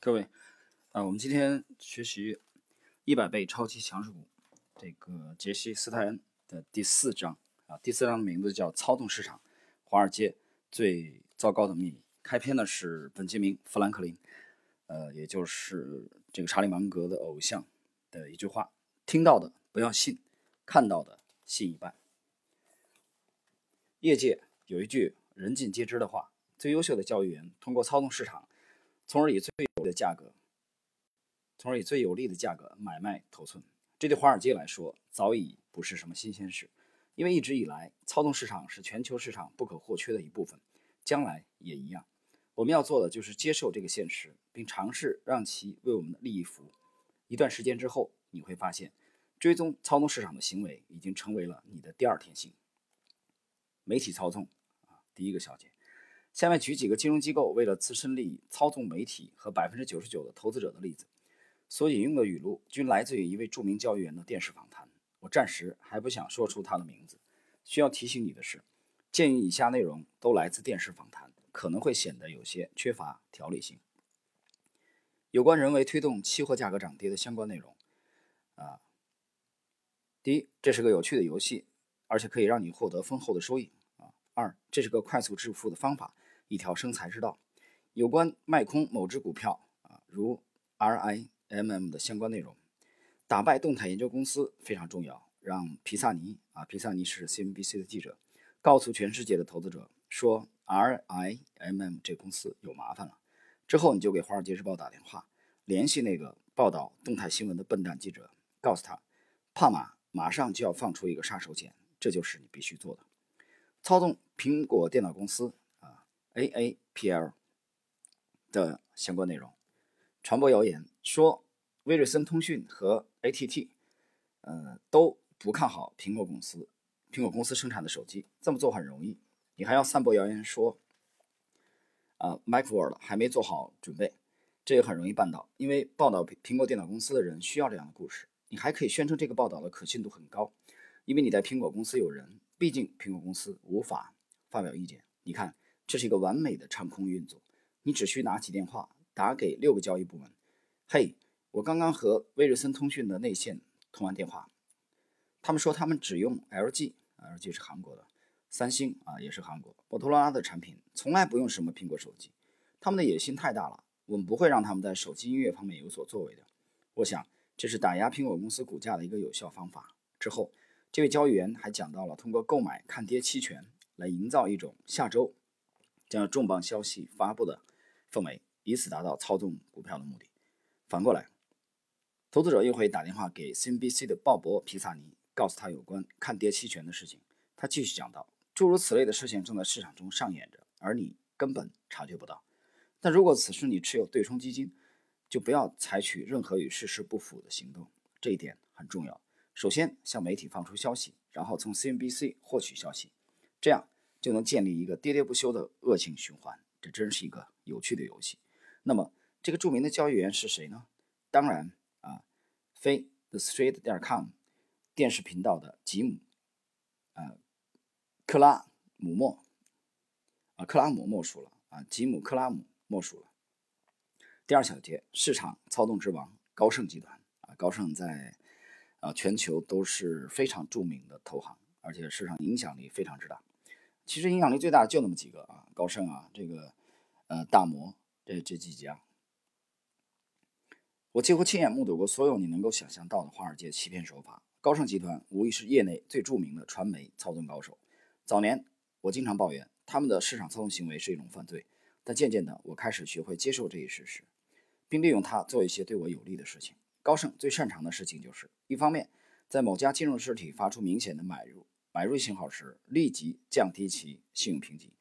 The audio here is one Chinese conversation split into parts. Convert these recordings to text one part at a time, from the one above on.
各位，啊，我们今天学习一百倍超级强势股，这个杰西·斯泰恩的第四章啊，第四章的名字叫操纵市场，华尔街最糟糕的秘密。开篇呢是本杰明·富兰克林，呃，也就是这个查理芒格的偶像的一句话：听到的不要信，看到的信一半。业界有一句人尽皆知的话：最优秀的交易员通过操纵市场。从而以最有利的价格，从而以最有利的价格买卖头寸，这对华尔街来说早已不是什么新鲜事，因为一直以来操纵市场是全球市场不可或缺的一部分，将来也一样。我们要做的就是接受这个现实，并尝试让其为我们的利益服务。一段时间之后，你会发现，追踪操纵市场的行为已经成为了你的第二天性。媒体操纵啊，第一个小节。下面举几个金融机构为了自身利益操纵媒体和百分之九十九的投资者的例子。所引用的语录均来自于一位著名交易员的电视访谈。我暂时还不想说出他的名字。需要提醒你的是，鉴于以下内容都来自电视访谈，可能会显得有些缺乏条理性。有关人为推动期货价格涨跌的相关内容。啊，第一，这是个有趣的游戏，而且可以让你获得丰厚的收益。啊，二，这是个快速致富的方法。一条生财之道。有关卖空某只股票啊，如 RIMM 的相关内容，打败动态研究公司非常重要。让皮萨尼啊，皮萨尼是 CNBC 的记者，告诉全世界的投资者说 RIMM 这公司有麻烦了。之后你就给《华尔街日报》打电话，联系那个报道动态新闻的笨蛋记者，告诉他，帕马马上就要放出一个杀手锏，这就是你必须做的。操纵苹果电脑公司。AAPL 的相关内容，传播谣言说威瑞森通讯和 ATT，呃都不看好苹果公司，苹果公司生产的手机这么做很容易，你还要散播谣言说，啊，Macworld 还没做好准备，这也很容易办到，因为报道苹果电脑公司的人需要这样的故事，你还可以宣称这个报道的可信度很高，因为你在苹果公司有人，毕竟苹果公司无法发表意见，你看。这是一个完美的唱空运作，你只需拿起电话打给六个交易部门。嘿，我刚刚和威瑞森通讯的内线通完电话，他们说他们只用 LG，LG 是韩国的，三星啊也是韩国，摩托罗拉的产品，从来不用什么苹果手机。他们的野心太大了，我们不会让他们在手机音乐方面有所作为的。我想这是打压苹果公司股价的一个有效方法。之后，这位交易员还讲到了通过购买看跌期权来营造一种下周。将重磅消息发布的氛围，以此达到操纵股票的目的。反过来，投资者又会打电话给 CNBC 的鲍勃·皮萨尼，告诉他有关看跌期权的事情。他继续讲到，诸如此类的事情正在市场中上演着，而你根本察觉不到。但如果此时你持有对冲基金，就不要采取任何与事实不符的行动。这一点很重要。首先向媒体放出消息，然后从 CNBC 获取消息，这样。就能建立一个喋喋不休的恶性循环，这真是一个有趣的游戏。那么，这个著名的交易员是谁呢？当然啊，非 The Street 点 com 电视频道的吉姆啊克拉姆莫啊克拉姆莫属了啊吉姆克拉姆莫属了。第二小节，市场操纵之王高盛集团啊，高盛在啊全球都是非常著名的投行，而且市场影响力非常之大。其实影响力最大的就那么几个啊，高盛啊，这个呃大摩这这几家，我几乎亲眼目睹过所有你能够想象到的华尔街欺骗手法。高盛集团无疑是业内最著名的传媒操纵高手。早年我经常抱怨他们的市场操纵行为是一种犯罪，但渐渐的我开始学会接受这一事实，并利用它做一些对我有利的事情。高盛最擅长的事情就是，一方面在某家金融实体发出明显的买入。买入信号时，立即降低其信用评级；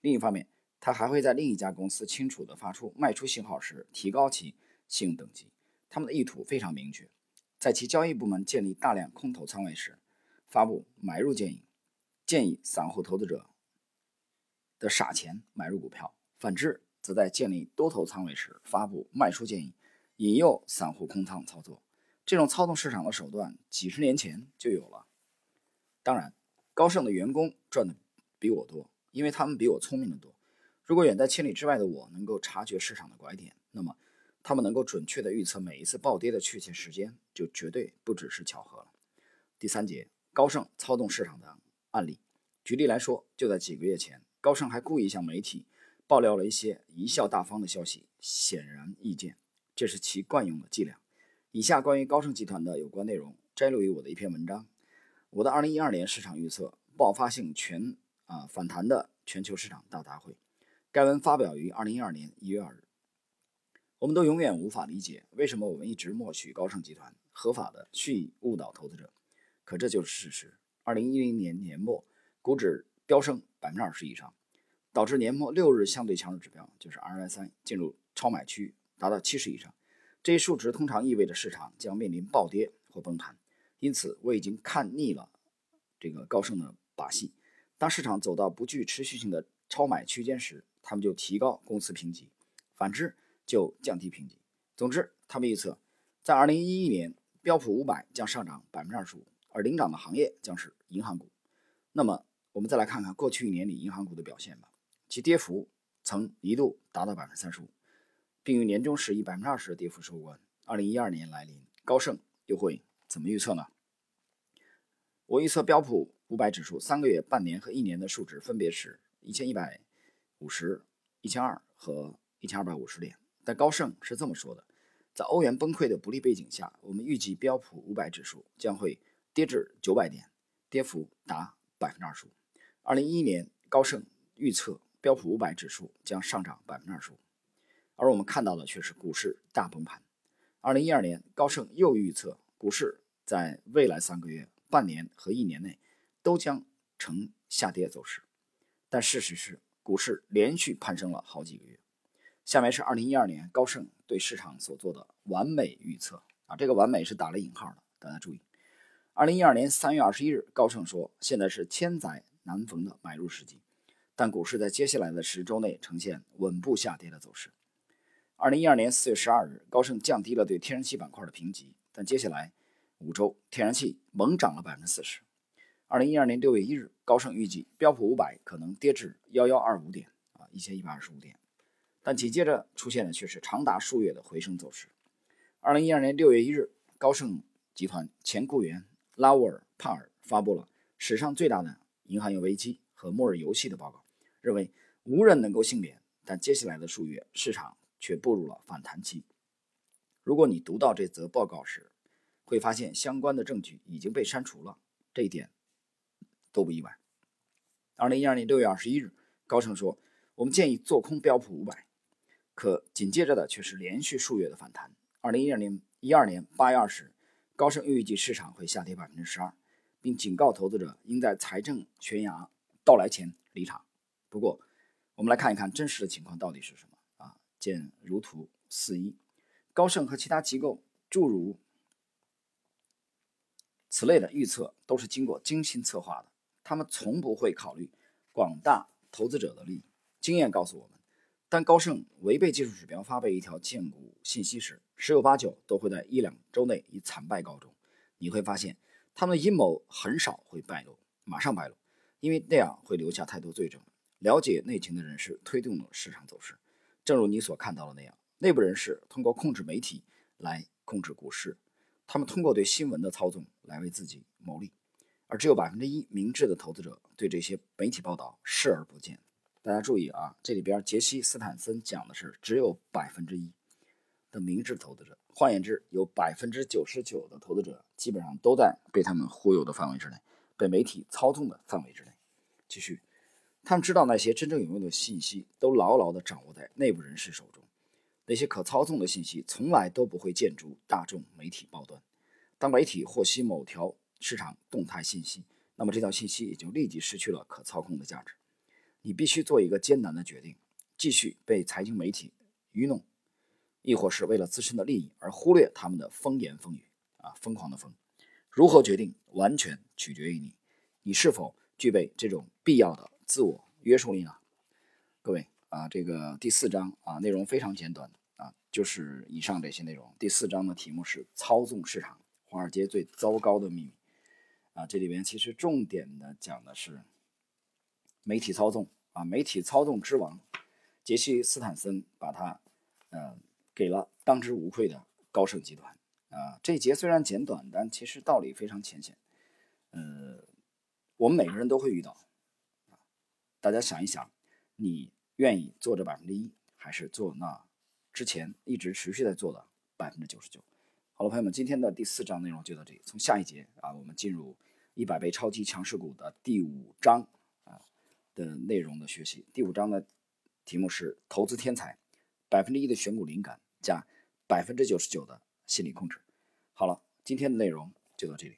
另一方面，他还会在另一家公司清楚地发出卖出信号时，提高其信用等级。他们的意图非常明确：在其交易部门建立大量空头仓位时，发布买入建议，建议散户投资者的傻钱买入股票；反之，则在建立多头仓位时发布卖出建议，引诱散户空仓操作。这种操纵市场的手段，几十年前就有了。当然。高盛的员工赚的比我多，因为他们比我聪明的多。如果远在千里之外的我能够察觉市场的拐点，那么他们能够准确的预测每一次暴跌的确切时间，就绝对不只是巧合了。第三节，高盛操纵市场的案例。举例来说，就在几个月前，高盛还故意向媒体爆料了一些贻笑大方的消息，显然易见，这是其惯用的伎俩。以下关于高盛集团的有关内容摘录于我的一篇文章，《我的2012年市场预测：爆发性全啊反弹的全球市场大杂烩》。该文发表于2012年1月2日。我们都永远无法理解为什么我们一直默许高盛集团合法的蓄意误导投资者，可这就是事实。二零一零年年末，股指飙升百分之二十以上，导致年末六日相对强势指标就是 RSI 进入超买区，达到七十以上。这一数值通常意味着市场将面临暴跌或崩盘。因此，我已经看腻了这个高盛的把戏。当市场走到不具持续性的超买区间时，他们就提高公司评级；反之，就降低评级。总之，他们预测，在二零一一年，标普五百将上涨百分之二十五，而领涨的行业将是银行股。那么，我们再来看看过去一年里银行股的表现吧。其跌幅曾一度达到百分之三十五，并于年终时以百分之二十的跌幅收官。二零一二年来临，高盛又会怎么预测呢？我预测标普五百指数三个月、半年和一年的数值分别是一千一百五十、一千二和一千二百五十点。但高盛是这么说的：在欧元崩溃的不利背景下，我们预计标普五百指数将会跌至九百点，跌幅达百分之二十五。二零一一年，高盛预测标普五百指数将上涨百分之二十五，而我们看到的却是股市大崩盘。二零一二年，高盛又预测股市在未来三个月、半年和一年内都将呈下跌走势，但事实是，股市连续攀升了好几个月。下面是二零一二年高盛对市场所做的完美预测啊，这个完美是打了引号的，大家注意。二零一二年三月二十一日，高盛说，现在是千载难逢的买入时机，但股市在接下来的十周内呈现稳步下跌的走势。二零一二年四月十二日，高盛降低了对天然气板块的评级，但接下来五周，天然气猛涨了百分之四十。二零一二年六月一日，高盛预计标普五百可能跌至幺幺二五点啊，一千一百二十五点。但紧接着出现的却是长达数月的回升走势。二零一二年六月一日，高盛集团前雇员拉沃尔·帕尔发布了史上最大的银行业危机和末日游戏的报告，认为无人能够幸免。但接下来的数月，市场却步入了反弹期。如果你读到这则报告时，会发现相关的证据已经被删除了，这一点都不意外。二零一二年六月二十一日，高盛说：“我们建议做空标普五百。”可紧接着的却是连续数月的反弹。二零一二年一二年八月二十日，高盛预计市场会下跌百分之十二，并警告投资者应在财政悬崖到来前离场。不过，我们来看一看真实的情况到底是什么啊？见如图四一。高盛和其他机构诸如此类的预测都是经过精心策划的，他们从不会考虑广大投资者的利益。经验告诉我们。当高盛违背技术指标发布一条荐股信息时，十有八九都会在一两周内以惨败告终。你会发现，他们的阴谋很少会败露，马上败露，因为那样会留下太多罪证。了解内情的人士推动了市场走势，正如你所看到的那样。内部人士通过控制媒体来控制股市，他们通过对新闻的操纵来为自己谋利，而只有百分之一明智的投资者对这些媒体报道视而不见。大家注意啊，这里边杰西·斯坦森讲的是只有百分之一的明智投资者，换言之，有百分之九十九的投资者基本上都在被他们忽悠的范围之内，被媒体操纵的范围之内。继续，他们知道那些真正有用的信息都牢牢地掌握在内部人士手中，那些可操纵的信息从来都不会见诸大众媒体报端。当媒体获悉某条市场动态信息，那么这条信息也就立即失去了可操控的价值。你必须做一个艰难的决定：继续被财经媒体愚弄，亦或是为了自身的利益而忽略他们的风言风语啊，疯狂的疯。如何决定，完全取决于你，你是否具备这种必要的自我约束力呢？各位啊，这个第四章啊，内容非常简短啊，就是以上这些内容。第四章的题目是操纵市场，华尔街最糟糕的秘密啊，这里边其实重点的讲的是媒体操纵。啊，媒体操纵之王杰西·斯坦森把他，呃，给了当之无愧的高盛集团啊。这一节虽然简短，但其实道理非常浅显。呃，我们每个人都会遇到。大家想一想，你愿意做这百分之一，还是做那之前一直持续在做的百分之九十九？好了，朋友们，今天的第四章内容就到这里。从下一节啊，我们进入一百倍超级强势股的第五章啊的内容的学习。第五章的题目是投资天才，百分之一的选股灵感加百分之九十九的心理控制。好了，今天的内容就到这里。